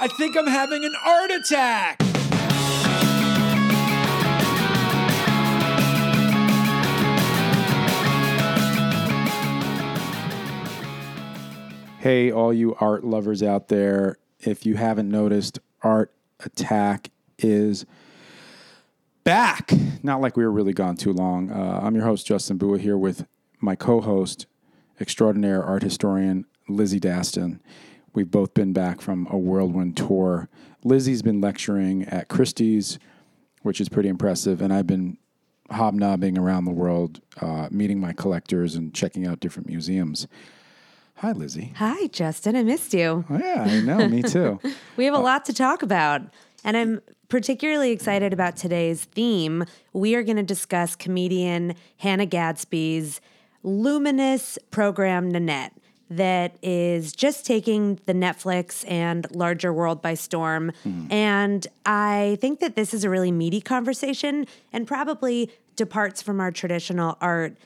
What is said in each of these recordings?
I think I'm having an art attack. Hey, all you art lovers out there, if you haven't noticed, Art Attack is back. Not like we were really gone too long. Uh, I'm your host, Justin Bua, here with my co host, extraordinaire art historian, Lizzie Daston. We've both been back from a whirlwind tour. Lizzie's been lecturing at Christie's, which is pretty impressive, and I've been hobnobbing around the world, uh, meeting my collectors and checking out different museums. Hi, Lizzie. Hi, Justin. I missed you. Oh, yeah, I know. Me too. We have a lot to talk about. And I'm particularly excited about today's theme. We are going to discuss comedian Hannah Gadsby's luminous program, Nanette, that is just taking the Netflix and larger world by storm. And I think that this is a really meaty conversation and probably departs from our traditional art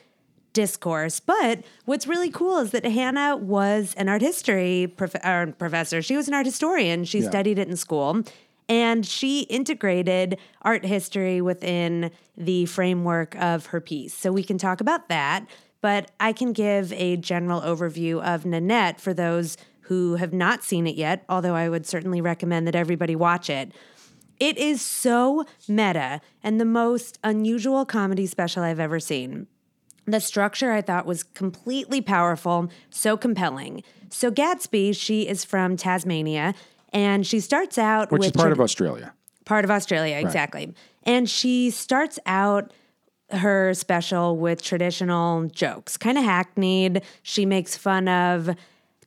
discourse. But what's really cool is that Hannah was an art history prof- uh, professor. She was an art historian. She Yeah. studied it in school. And she integrated art history within the framework of her piece. So we can talk about that. But I can give a general overview of Nanette for those who have not seen it yet, although I would certainly recommend that everybody watch it. It is so meta and the most unusual comedy special I've ever seen. The structure I thought was completely powerful, so compelling. So Gadsby, she is from Tasmania, and she starts out Which with is part tra- of Australia. part of Australia, exactly. And she starts out her special with traditional jokes, kind of hackneyed. She makes fun of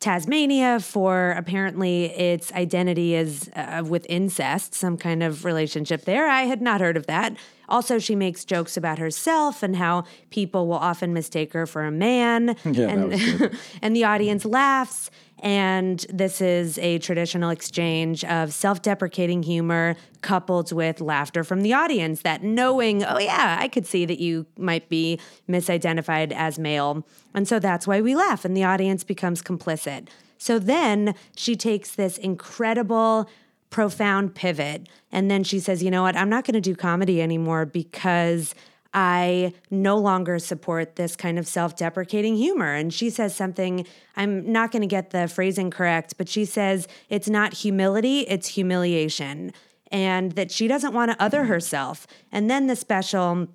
Tasmania for apparently its identity is uh, with incest, some kind of relationship there. I had not heard of that. Also, she makes jokes about herself and how people will often mistake her for a man. Yeah, that was good. and the audience laughs. And this is a traditional exchange of self deprecating humor coupled with laughter from the audience. That knowing, oh, yeah, I could see that you might be misidentified as male. And so that's why we laugh, and the audience becomes complicit. So then she takes this incredible, profound pivot. And then she says, you know what? I'm not going to do comedy anymore because I no longer support this kind of self deprecating humor. And she says something, I'm not going to get the phrasing correct, but she says it's not humility, it's humiliation. And that she doesn't want to other herself. And then the special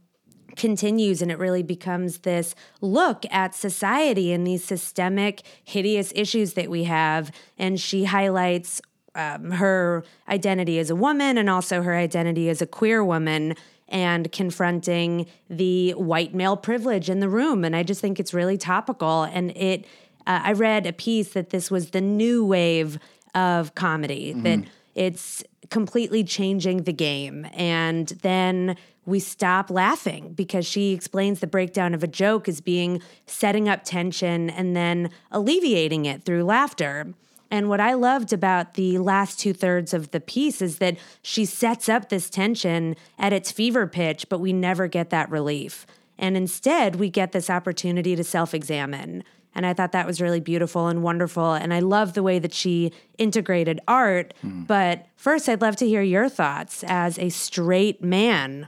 continues and it really becomes this look at society and these systemic, hideous issues that we have. And she highlights um, her identity as a woman and also her identity as a queer woman and confronting the white male privilege in the room. And I just think it's really topical. And it, uh, I read a piece that this was the new wave of comedy, that it's completely changing the game. And then we stop laughing because she explains the breakdown of a joke as being setting up tension and then alleviating it through laughter. And what I loved about the last two thirds of the piece is that she sets up this tension at its fever pitch, but we never get that relief. And instead, we get this opportunity to self examine. And I thought that was really beautiful and wonderful. And I love the way that she integrated art. But first, I'd love to hear your thoughts as a straight man.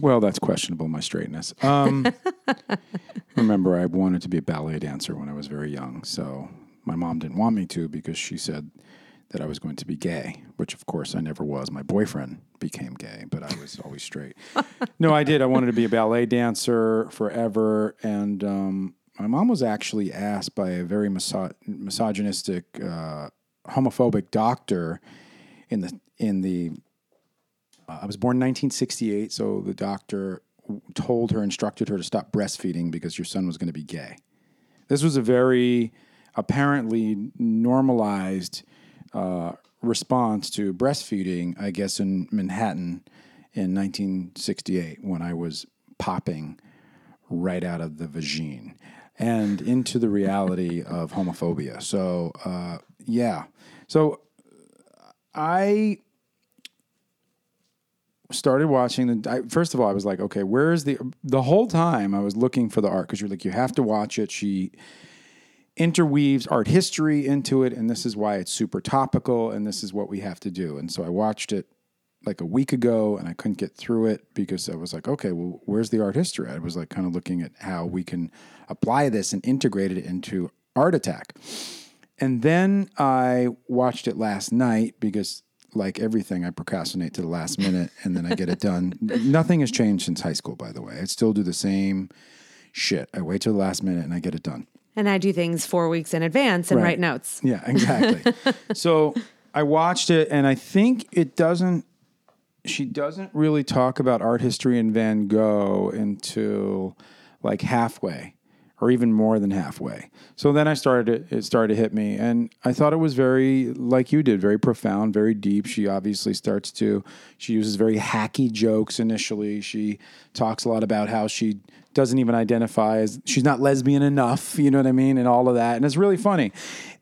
Well, that's questionable, my straightness. Um, remember, I wanted to be a ballet dancer when I was very young. So my mom didn't want me to because she said that I was going to be gay, which of course I never was. My boyfriend became gay, but I was always straight. no, I did. I wanted to be a ballet dancer forever. And um, my mom was actually asked by a very miso- misogynistic, uh, homophobic doctor in the, in the, uh, I was born in 1968, so the doctor told her, instructed her to stop breastfeeding because your son was going to be gay. This was a very apparently normalized uh, response to breastfeeding, I guess, in Manhattan in 1968 when I was popping right out of the vagine and into the reality of homophobia. So, uh, yeah. So I started watching the I, first of all i was like okay where is the the whole time i was looking for the art because you're like you have to watch it she interweaves art history into it, and this is why it's super topical, and this is what we have to do. And so I watched it like a week ago, and I couldn't get through it because I was like, okay, well, where's the art history? I was like kind of looking at how we can apply this and integrate it into Art Attack. And then I watched it last night because, like everything, I procrastinate to the last minute and then I get it done. Nothing has changed since high school, by the way. I still do the same shit. I wait till the last minute and I get it done. And I do things four weeks in advance and Right. write notes. Yeah, exactly. so I watched it, and I think it doesn't. She doesn't really talk about art history and Van Gogh until like halfway, or even more than halfway. So then I started. It started to hit me, and I thought it was very like you did, very profound, very deep. She obviously starts to. She uses very hacky jokes initially. She talks a lot about how she doesn't even identify as she's not lesbian enough, you know what I mean, and all of that. And it's really funny.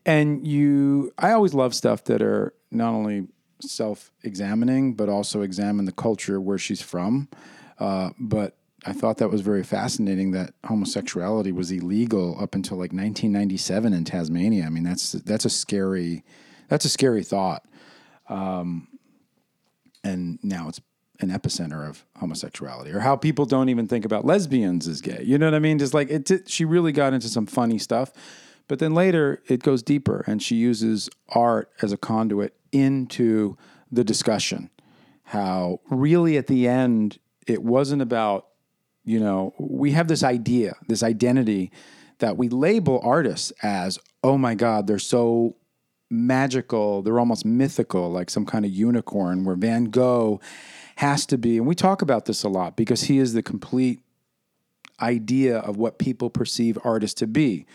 And you I always love stuff that are not only self-examining but also examine the culture where she's from. Uh, but I thought that was very fascinating that homosexuality was illegal up until like 1997 in Tasmania. I mean, that's that's a scary that's a scary thought. Um, and now it's an epicenter of homosexuality or how people don't even think about lesbians as gay. You know what I mean? Just like it, she really got into some funny stuff. But then later it goes deeper and she uses art as a conduit into the discussion. How really at the end it wasn't about, you know, we have this idea, this identity that we label artists as, oh my God, they're so magical, they're almost mythical, like some kind of unicorn, where Van Gogh has to be, and we talk about this a lot because he is the complete idea of what people perceive artists to be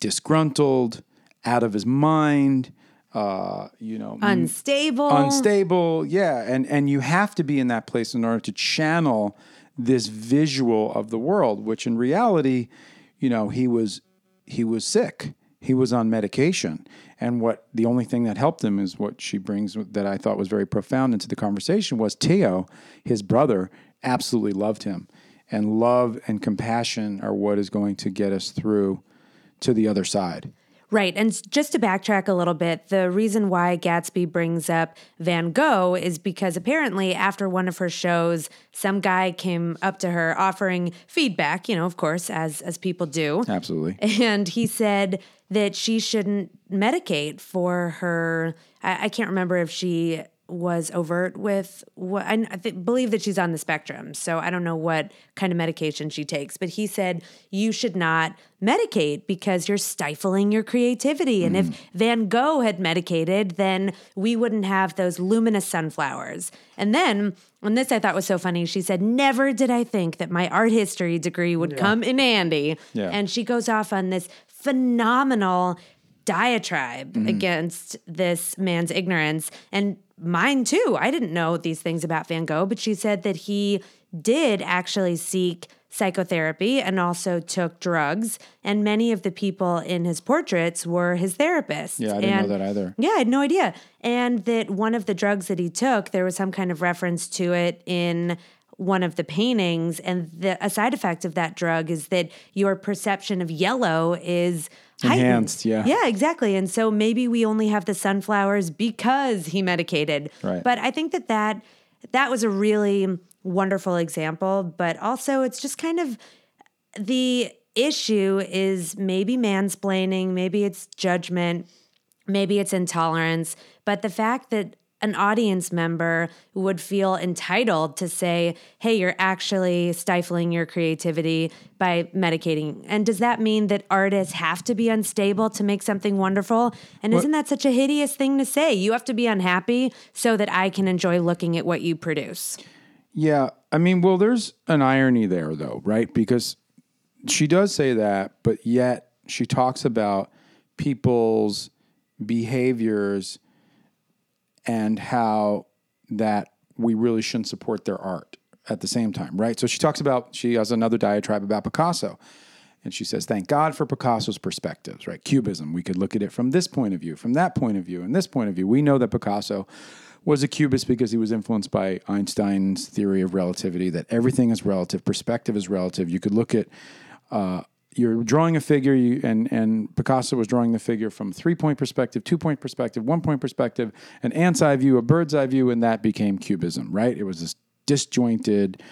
disgruntled, out of his mind, uh, you know, Unstable. unstable yeah and and you have to be in that place in order to channel this visual of the world which in reality you know he was he was sick he was on medication. And what the only thing that helped him is what she brings that i thought was very profound into the conversation was theo his brother absolutely loved him. And love and compassion are what is going to get us through to the other side Right. And just to backtrack a little bit, the reason why Gadsby brings up Van Gogh is because apparently after one of her shows, some guy came up to her offering feedback, you know, of course, as as people do. absolutely And he said that she shouldn't medicate for her. I, I can't remember if she was overt with what I, th- believe that she's on the spectrum. So I don't know what kind of medication she takes, but he said you should not medicate because you're stifling your creativity. And if mm. Van Gogh had medicated, then we wouldn't have those luminous sunflowers. And then, and this I thought was so funny, she said, Never did I think that my art history degree would come in handy. Yeah. And she goes off on this phenomenal diatribe mm-hmm. against this man's ignorance and mine too. I didn't know these things about Van Gogh, but she said that he did actually seek psychotherapy and also took drugs. And many of the people in his portraits were his therapists. Yeah, I didn't know that either. yeah, I had no idea. And that one of the drugs that he took, there was some kind of reference to it in one of the paintings. And the, a side effect of that drug is that your perception of yellow is heightened. Enhanced, yeah. Yeah, exactly. And so maybe we only have the sunflowers because he medicated. Right. But I think that that, that was a really wonderful example. But also, it's just kind of the issue is maybe mansplaining, maybe it's judgment, maybe it's intolerance, but the fact that an audience member would feel entitled to say, hey, you're actually stifling your creativity by medicating. And does that mean that artists have to be unstable to make something wonderful? And isn't that such a hideous thing to say? You have to be unhappy so that I can enjoy looking at what you produce. Yeah, I mean, well, there's an irony there, though, right? Because she does say that, but yet she talks about people's behaviors and how that we really shouldn't support their art at the same time, right? So she talks about, she has another diatribe about Picasso. And she says, thank God for Picasso's perspectives, right? Cubism. We could look at it from this point of view, from that point of view, and this point of view. We know that Picasso was a cubist because he was influenced by Einstein's theory of relativity, that everything is relative, perspective is relative. You could look at uh, you're drawing a figure, you, and and Picasso was drawing the figure from three point perspective, two point perspective, one point perspective, an ant's eye view, a bird's eye view, and that became Cubism. Right? It was this disjointed,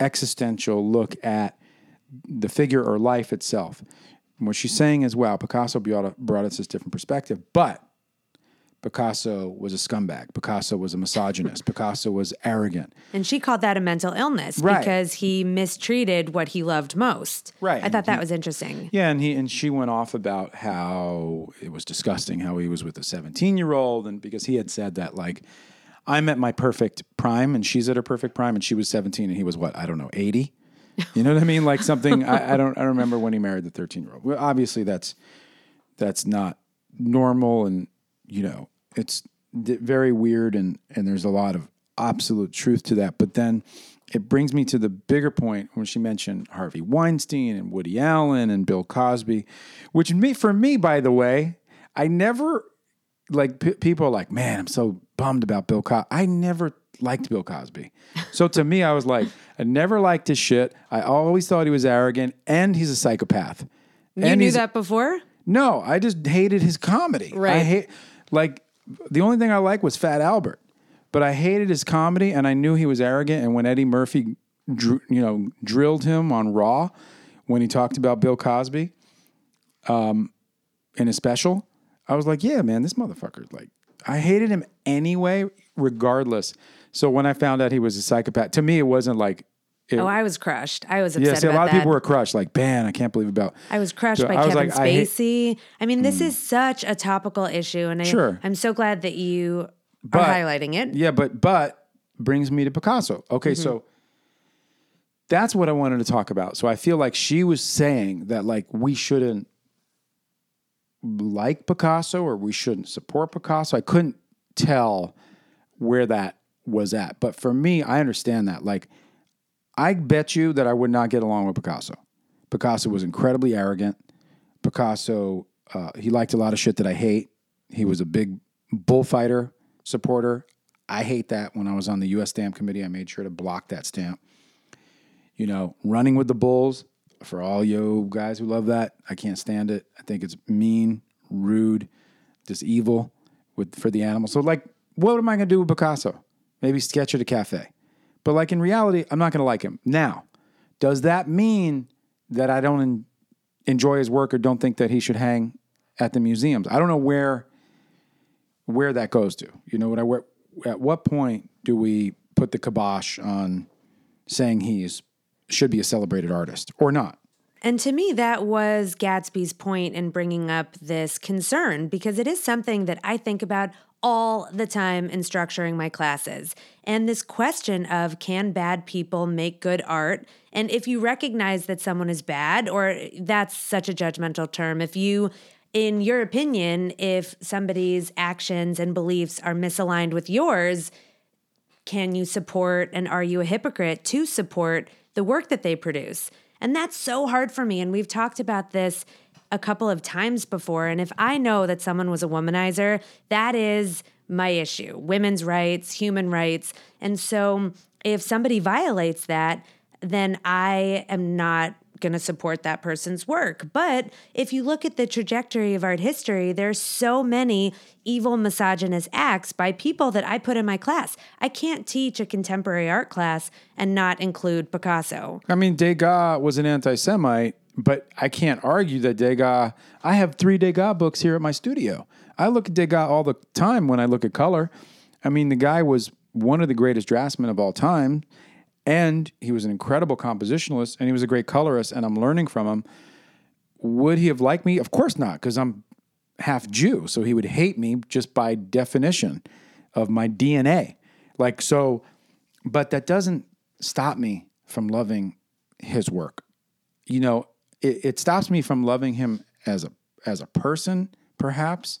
existential look at the figure or life itself. And what she's saying is, wow, Picasso brought, brought us this different perspective, but Picasso was a scumbag. Picasso was a misogynist. Picasso was arrogant. And she called that a mental illness Right. because he mistreated what he loved most. Right. I thought that was interesting. Yeah, and he and she went off about how it was disgusting how he was with a 17 year old, and because he had said that like I'm at my perfect prime and she's at her perfect prime, and she was 17 and he was what I don't know 80. You know what I mean? Like something I, I don't I don't remember when he married the 13 year old. Well, obviously that's that's not normal, and you know it's very weird, and and there's a lot of absolute truth to that. But then it brings me to the bigger point when she mentioned Harvey Weinstein and Woody Allen and Bill Cosby, which me for me, by the way, I never like p- people are like, man, I'm so bummed about Bill Cosby. I never liked Bill Cosby. So to me, I was like, I never liked his shit. I always thought he was arrogant and he's a psychopath. You and knew that before? no, I just hated his comedy. Right. I hate like the only thing I liked was Fat Albert, but I hated his comedy, and I knew he was arrogant. And when Eddie Murphy, dr- you know, drilled him on Raw when he talked about Bill Cosby, um, in a special, I was like, yeah, man, this motherfucker. Like, I hated him anyway, regardless. So when I found out he was a psychopath, to me, it wasn't like. It, Oh, I was crushed. I was upset yeah, see, a lot of that. people were crushed. Like, man, I can't believe about. I was crushed So by I Kevin like, I hate-. Spacey. I, mean, this mm. is such a topical issue, and I, Sure. I'm so glad that you But- are highlighting it. Yeah, but but brings me to Picasso. Okay, mm-hmm. so that's what I wanted to talk about. So I feel like she was saying that like we shouldn't like Picasso or we shouldn't support Picasso. I couldn't tell where that was at. But for me, I understand that. Like I bet you that I would not get along with Picasso. Picasso was incredibly arrogant. Picasso, uh, he liked a lot of shit that I hate. He was a big bullfighter supporter. I hate that. When I was on the U.S. Stamp Committee, I made sure to block that stamp. You know, running with the bulls for all you guys who love that, I can't stand it. I think it's mean, rude, just evil with for the animals. So, like, what am I going to do with Picasso? Maybe sketch at a cafe. But like in reality, I'm not going to like him. Now, does that mean that I don't en- enjoy his work or don't think that he should hang at the museums? I don't know where where that goes to. You know what I where, at what point do we put the kibosh on saying he's should be a celebrated artist or not? And to me, that was Gadsby's point in bringing up this concern because it is something that I think about all the time in structuring my classes. And this question of can bad people make good art? And if you recognize that someone is bad, or that's such a judgmental term, if you in your opinion, if somebody's actions and beliefs are misaligned with yours, can you support and are you a hypocrite to support the work that they produce? And that's so hard for me. And we've talked about this a couple of times before. And if I know that someone was a womanizer, that is my issue women's rights, human rights. And so if somebody violates that, then I am not going to support that person's work. But if you look at the trajectory of art history, there's so many evil misogynist acts by people that I put in my class. I can't teach a contemporary art class and not include Picasso. I mean, Degas was an anti-Semite, but I can't argue that Degas. I have three Degas books here at my studio. I look at Degas all the time when I look at color. I mean, the guy was one of the greatest draftsmen of all time, and he was an incredible compositionalist, and he was a great colorist, and I'm learning from him. Would he have liked me? Of course not, because I'm half Jew, so he would hate me just by definition of my DNA. Like so, but that doesn't stop me from loving his work. You know, it, it stops me from loving him as a as a person, perhaps,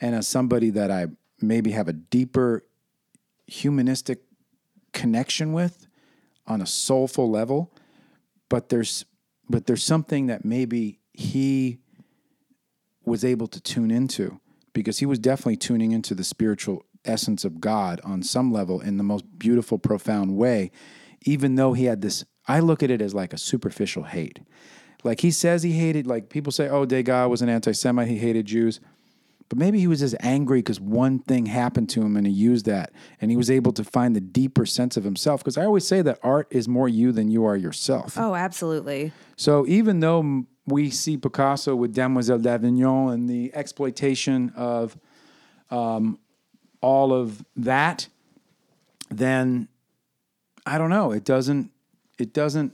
and as somebody that I maybe have a deeper humanistic connection with on a soulful level. But there's but there's something that maybe he was able to tune into because he was definitely tuning into the spiritual essence of God on some level in the most beautiful, profound way, even though he had this. I look at it as like a superficial hate. Like he says he hated, like people say, oh, Degas was an anti Semite, he hated Jews. But maybe he was just angry because one thing happened to him and he used that and he was able to find the deeper sense of himself. Because I always say that art is more you than you are yourself. Oh, absolutely. So even though we see Picasso with Demoiselle d'Avignon and the exploitation of um, all of that, then I don't know. It doesn't. It doesn't.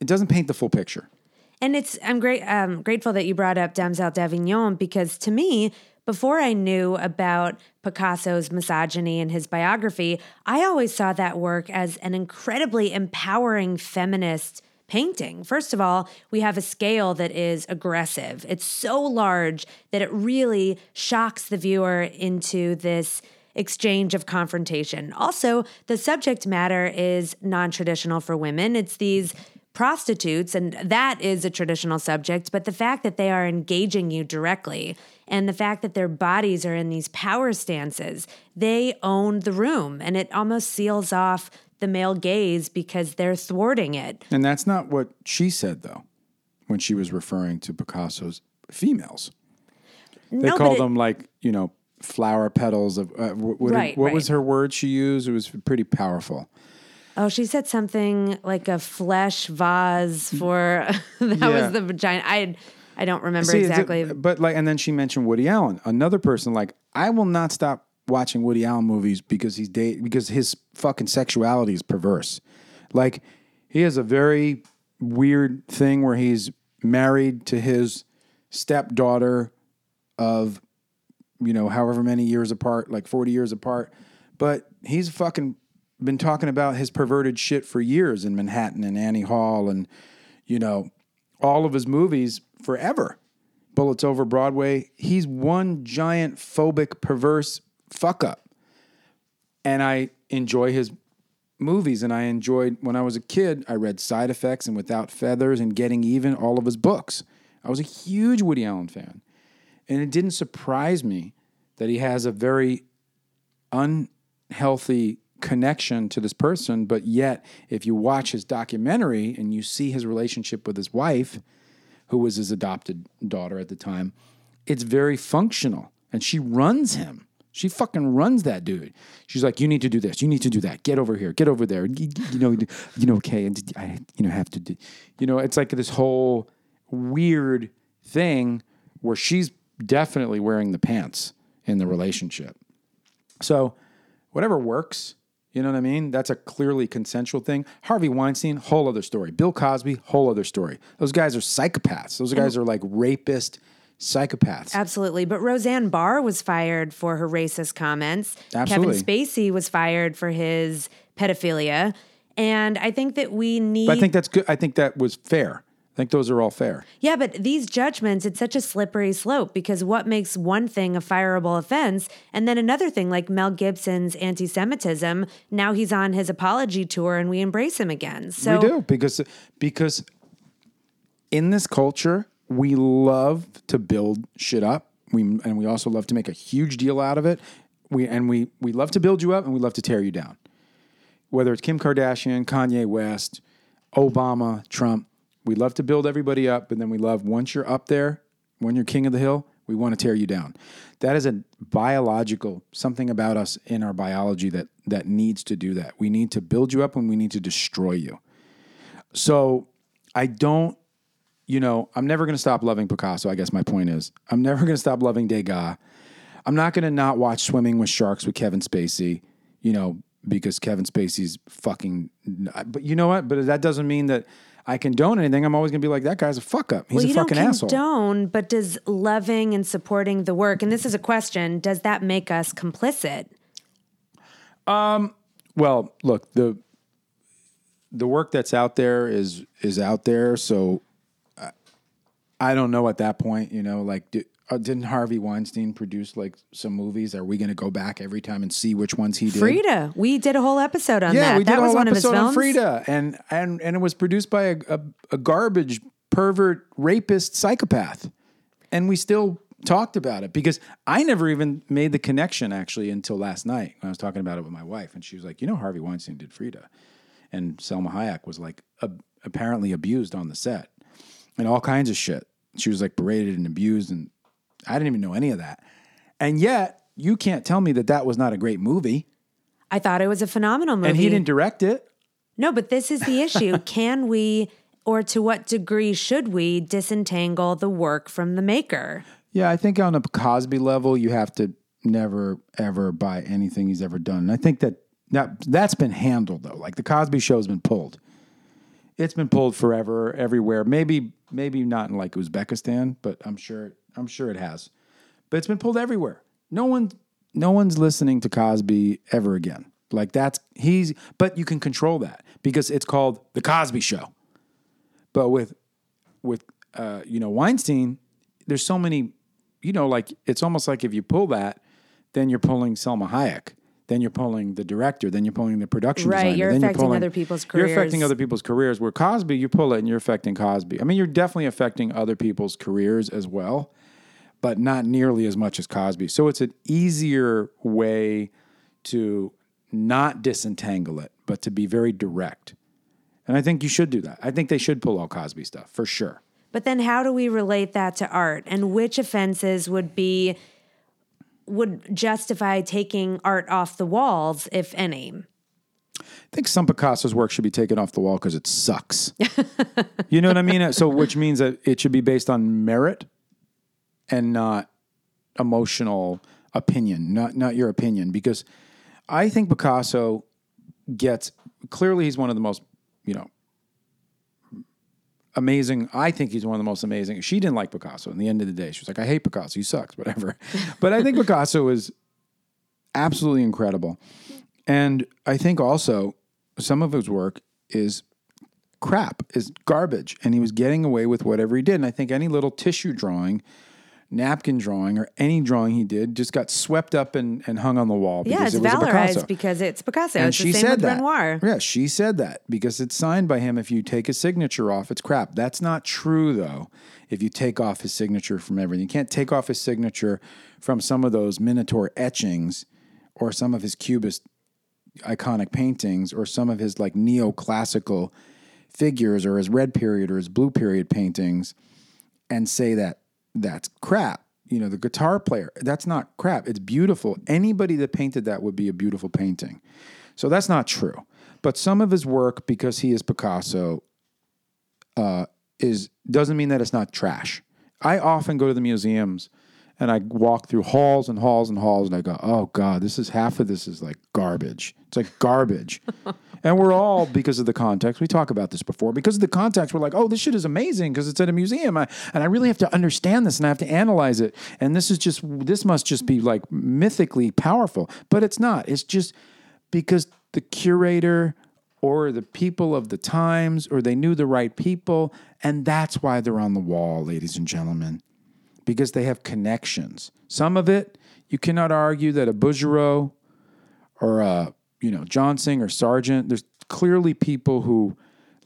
It doesn't paint the full picture. And it's I'm great um, grateful that you brought up Demoiselle d'Avignon because to me, before I knew about Picasso's misogyny and his biography, I always saw that work as an incredibly empowering feminist painting. First of all, we have a scale that is aggressive. It's so large that it really shocks the viewer into this exchange of confrontation. Also, the subject matter is non traditional for women. It's these prostitutes, and that is a traditional subject, but the fact that they are engaging you directly and the fact that their bodies are in these power stances, they own the room and it almost seals off the male gaze because they're thwarting it. And that's not what she said, though, when she was referring to Picasso's females. They No, but called it- them like you know flower petals of uh, what, what, Right, what was her word she used? It was pretty powerful. Oh, she said something like a flesh vase for that Yeah. was the vagina. I I don't remember See, a- exactly. but like, and then she mentioned Woody Allen, another person. Like, I will not stop watching Woody Allen movies because he's date because his fucking sexuality is perverse. Like, he has a very weird thing where he's married to his stepdaughter of you know however many years apart, like forty years apart. But he's fucking been talking about his perverted shit for years in Manhattan and Annie Hall and you know all of his movies forever. Bullets Over Broadway. He's one giant phobic, perverse fuck up. And I enjoy his movies. And I enjoyed, when I was a kid, I read Side Effects and Without Feathers and Getting Even, all of his books. I was a huge Woody Allen fan. And it didn't surprise me that he has a very unhealthy connection to this person. But yet, if you watch his documentary and you see his relationship with his wife, who was his adopted daughter at the time, it's very functional. And she runs him. She fucking runs that dude. She's like, "You need to do this. You need to do that. Get over here. Get over there. You, know, you know. Okay, and I, you know, have to do. You know, it's like this whole weird thing where she's definitely wearing the pants in the relationship. So, whatever works, you know what I mean? That's a clearly consensual thing. Harvey Weinstein, whole other story. Bill Cosby, whole other story. Those guys are psychopaths. Those guys are like rapist psychopaths. Absolutely. But Roseanne Barr was fired for her racist comments. Absolutely. Kevin Spacey was fired for his pedophilia. And I think that we need. But I think that's good. I think that was fair. I think those are all fair. Yeah, but these judgments, it's such a slippery slope because what makes one thing a fireable offense? And then another thing, like Mel Gibson's anti Semitism, now he's on his apology tour and we embrace him again. So we do because because in this culture we love to build shit up. We and we also love to make a huge deal out of it. We and we we love to build you up and we love to tear you down. Whether it's Kim Kardashian, Kanye West, Obama, Trump, we love to build everybody up, but then we love once you're up there, when you're king of the hill, we want to tear you down. That is a biological something about us in our biology that that needs to do that. We need to build you up and we need to destroy you. So I don't, you know, I'm never going to stop loving Picasso. I guess my point is, I'm never going to stop loving Degas. I'm not going to not watch Swimming with Sharks with Kevin Spacey, you know, because Kevin Spacey's fucking. But you know what? But that doesn't mean that I condone anything. I'm always going to be like, that guy's a fuck up. He's well, a you fucking don't asshole. condone, but does loving and supporting the work, and this is a question, does that make us complicit? Um. Well, look the the work that's out there is is out there. So I, I don't know at that point. You know, like di- uh, didn't Harvey Weinstein produce like some movies? Are we going to go back every time and see which ones he did? Frida, we did a whole episode on Yeah, that. we did that a was whole one of his episode on. Frida, and and and it was produced by a, a, a garbage pervert rapist psychopath, and we still talked about it because I never even made the connection actually until last night when I was talking about it with my wife, and she was like, "You know, Harvey Weinstein did Frida," and Salma Hayek was like ab- apparently abused on the set, and all kinds of shit. She was like berated and abused, and I didn't even know any of that. And yet, you can't tell me that that was not a great movie. I thought it was a phenomenal movie. And he didn't direct it. No, but this is the issue. Can we, or to what degree should we, disentangle the work from the maker? Yeah, I think on a Cosby level, you have to never ever buy anything he's ever done. And I think that that that's been handled though. Like the Cosby Show's been pulled. It's been pulled forever, everywhere. Maybe maybe not in like Uzbekistan, but I'm sure I'm sure it has. But it's been pulled everywhere. No one no one's listening to Cosby ever again. Like that's he's but you can control that because it's called the Cosby Show. But with with uh, you know Weinstein, there's so many, you know, like it's almost like if you pull that, then you're pulling Salma Hayek, then you're pulling the director, then you're pulling the production Right, designer, you're then affecting pulling, other people's careers. You're affecting other people's careers. Where Cosby, you pull it and you're affecting Cosby. I mean, you're definitely affecting other people's careers as well, but not nearly as much as Cosby. So it's an easier way to not disentangle it, but to be very direct. And I think you should do that. I think they should pull all Cosby stuff for sure. But then how do we relate that to art? And which offenses would be would justify taking art off the walls, if any? I think some Picasso's work should be taken off the wall because it sucks. you know what I mean? So, which means that it should be based on merit and not emotional opinion, not not your opinion. Because I think Picasso gets clearly he's one of the most you know amazing. I think he's one of the most amazing. She didn't like Picasso. In the end of the day, she was like, "I hate Picasso. He sucks." Whatever. but I think Picasso is absolutely incredible, and I think also some of his work is crap, is garbage, and he was getting away with whatever he did. And I think any little tissue drawing. Napkin drawing or any drawing he did just got swept up and, and hung on the wall because Yeah, it's it was a Picasso. because it's Picasso. And it's she the same said that. Renoir. Yeah, she said that because it's signed by him. If you take his signature off, it's crap. That's not true though. If you take off his signature from everything, you can't take off his signature from some of those Minotaur etchings or some of his Cubist iconic paintings or some of his like neoclassical figures or his red period or his blue period paintings and say that that's crap. You know, the guitar player, that's not crap. It's beautiful. Anybody that painted that would be a beautiful painting. So that's not true. But some of his work, because he is Picasso, uh, is doesn't mean that it's not trash. I often go to the museums and I walk through halls and halls and halls and I go, oh God, this is half of this is like garbage. It's like garbage. and we're all, because of the context, we talk about this before, because of the context, we're like, oh, this shit is amazing because it's at a museum. I, and I really have to understand this and I have to analyze it. And this is just, this must just be like mythically powerful. But it's not. It's just because the curator or the people of the times or they knew the right people. And that's why they're on the wall, ladies and gentlemen because they have connections. Some of it, you cannot argue that a Bouguereau or a, you know, Johnsing or Sargent, there's clearly people who,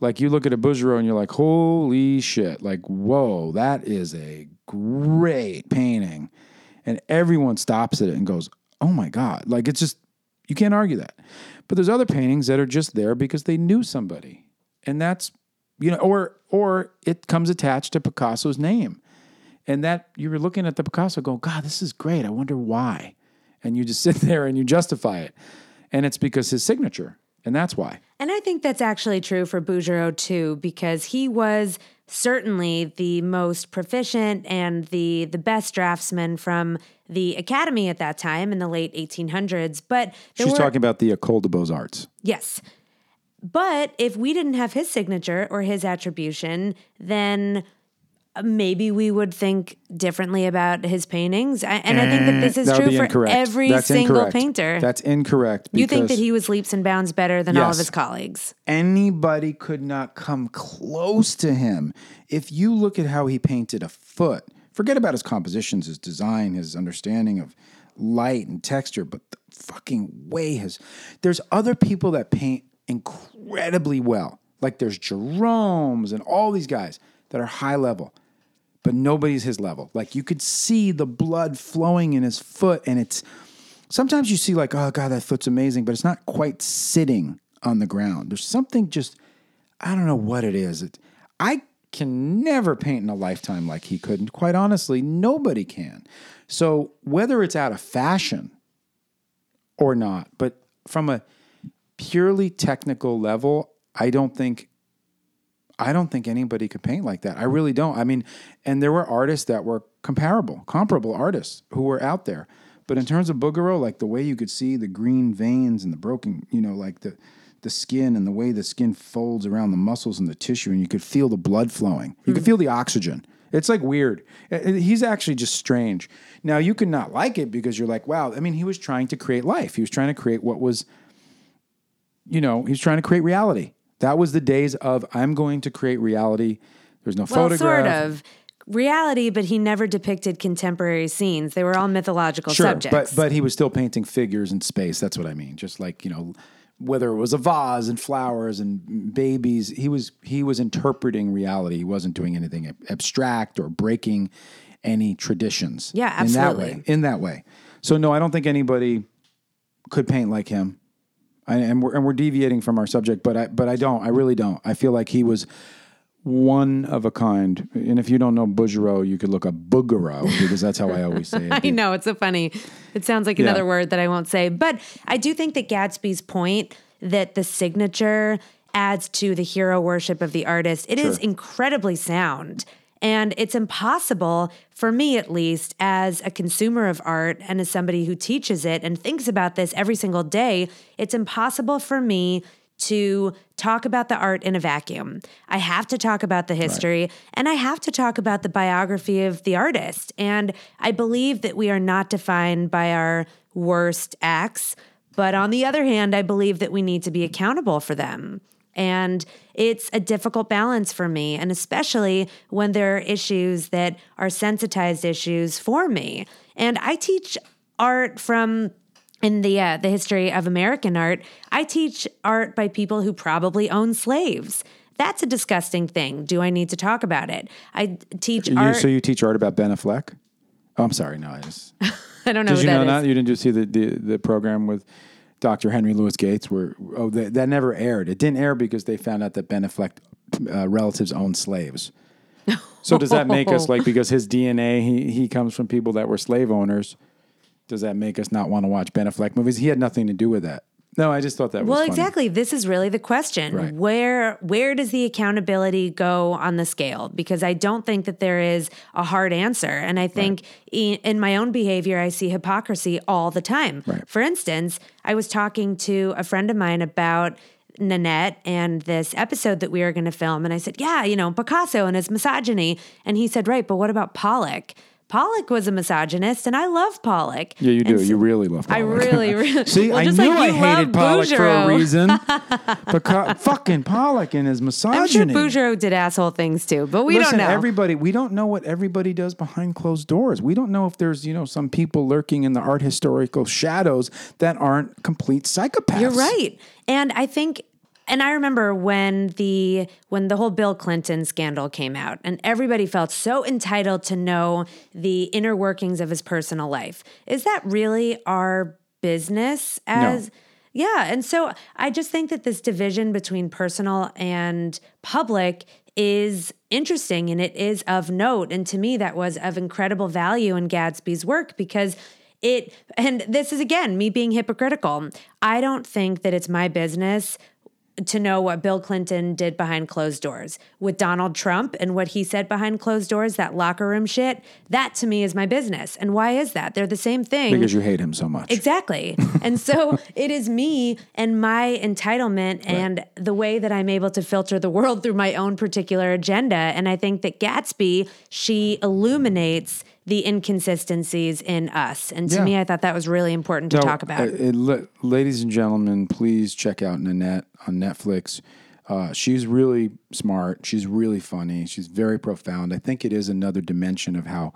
like, you look at a Bouguereau and you're like, holy shit, like, whoa, that is a great painting. And everyone stops at it and goes, oh my God. Like, it's just, you can't argue that. But there's other paintings that are just there because they knew somebody. And that's, you know, or, or it comes attached to Picasso's name and that you were looking at the Picasso going, God, this is great. I wonder why. And you just sit there and you justify it. And it's because his signature. And that's why. And I think that's actually true for Bouguereau too, because he was certainly the most proficient and the the best draftsman from the academy at that time in the late 1800s. But She's were, talking about the École de Beaux Arts. Yes. But if we didn't have his signature or his attribution, then maybe we would think differently about his paintings. And I think that this is That true for incorrect. every That's single incorrect. painter. That's incorrect. you think that he was leaps and bounds better than all of Yes. his colleagues? anybody could not come close to him. If you look at how he painted a foot, forget about his compositions, his design, his understanding of light and texture, but the fucking way his there's other people that paint incredibly well. Like there's Jerome's and all these guys that are high level, but nobody's his level. Like you could see the blood flowing in his foot, and it's sometimes you see like, oh god, that foot's amazing, but it's not quite sitting on the ground. There's something just I don't know what it is. It, I can never paint in a lifetime like he could. And quite honestly, nobody can. So whether it's out of fashion or not, but from a purely technical level, I don't think I don't think anybody could paint like that. I really don't. I mean, and there were artists that were comparable, comparable artists who were out there. But in terms of Bouguereau, like the way you could see the green veins and the broken, you know, like the the skin and the way the skin folds around the muscles and the tissue, and you could feel the blood flowing. You could feel the oxygen. It's like weird. Uh, uh, He's actually just strange. Now you could not like it because you're like, wow. I mean, he was trying to create life. He was trying to create what was, you know, he was trying to create reality. That was the days of I'm going to create reality. There's no Well, photograph. sort of reality, but he never depicted contemporary scenes. They were all mythological Sure, subjects. but but he was still painting figures in space. That's what I mean. Just like you know, whether it was a vase and flowers and babies, he was he was interpreting reality. He wasn't doing anything abstract or breaking any traditions. Yeah, absolutely. In that way. In that way. So no, I don't think anybody could paint like him. I, and we're and we're deviating from our subject, but I but I don't. I really don't. I feel like he was one of a kind. And if you don't know Bouguereau, you could look up Bouguereau because that's how I always say it. I know it's so funny. It sounds like Yeah. another word that I won't say, but I do think that Gadsby's point that the signature adds to the hero worship of the artist. It is Sure. incredibly sound. And it's impossible, for me at least, as a consumer of art and as somebody who teaches it and thinks about this every single day, it's impossible for me to talk about the art in a vacuum. I have to talk about the history and I have to talk about the biography of the artist. And I believe that we are not defined by our worst acts. But on the other hand, I believe that we need to be accountable for them. And it's a difficult balance for me, and especially when there are issues that are sensitized issues for me. And I teach art from in the uh, the history of American art. I teach art by people who probably own slaves. That's a disgusting thing. Do I need to talk about it? I teach You, art. so you teach art about Ben Affleck? Oh, I'm sorry. No, I just. I don't know Did you know that is. that? You didn't just see the, the, the program with Dr. Henry Louis Gates were oh, that, that never aired. It didn't air because they found out that Ben Affleck uh, relatives owned slaves. So does that make us like, because his DNA, he, he comes from people that were slave owners, does that make us not want to watch Ben Affleck movies? He had nothing to do with that. No, I just thought that was Well, exactly. This is really the question. Right. Where where does the accountability go on the scale? Because I don't think that there is a hard answer, and I think in, in my own behavior, I see hypocrisy all the time. Right. For instance, I was talking to a friend of mine about. Nanette and this episode that we were going to film. And I said, Yeah, you know, Picasso and his misogyny. And he said, Right, but what about Pollock? Pollock was a misogynist, and I love Pollock. Yeah, you do. So- you really love Pollock. I really, really See, well, I just knew like I hated love Pollock for a reason. because fucking Pollock and his misogyny. I'm sure misogyny. Bouguereau did asshole things too, but we Listen, don't know. everybody, we don't know what everybody does behind closed doors. We don't know if there's, you know, some people lurking in the art historical shadows that aren't complete psychopaths. You're right. And I think and I remember when the when the whole Bill Clinton scandal came out and everybody felt so entitled to know the inner workings of his personal life. Is that really our business as Yeah, and so I just think that this division between personal and public is interesting and it is of note. And to me, that was of incredible value in Gadsby's work because it, and this is again me being hypocritical. I don't think that it's my business to know what Bill Clinton did behind closed doors with Donald Trump and what he said behind closed doors, that locker room shit. That to me is my business. And why is that? They're the same thing. Because you hate him so much. Exactly. and so it is me and my entitlement and the way that I'm able to filter the world through my own particular agenda. And I think that Gadsby, she illuminates the inconsistencies in us. And to Yeah. me, I thought that was really important to No, talk about. uh, it- le- ladies and gentlemen, please check out Nanette on Netflix. Uh, she's really smart. She's really funny. She's very profound. I think it is another dimension of how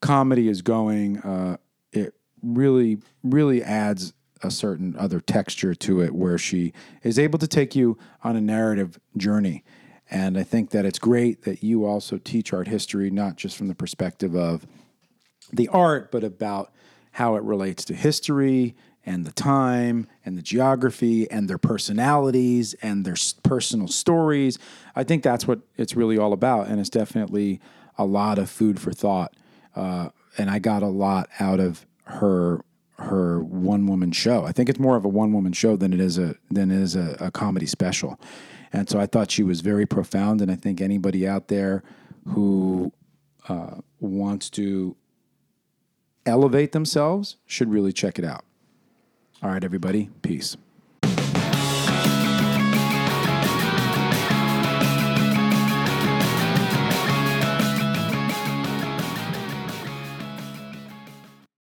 comedy is going. Uh, it really, really adds a certain other texture to it where she is able to take you on a narrative journey. And I think that it's great that you also teach art history, not just from the perspective of the art, but about how it relates to history and the time and the geography and their personalities and their personal stories. I think that's what it's really all about. And it's definitely a lot of food for thought. Uh, and I got a lot out of her her one woman show. I think it's more of a one woman show than it is a than it is a, a comedy special. And so I thought she was very profound. And I think anybody out there who uh, wants to elevate themselves should really check it out. All right, everybody. Peace.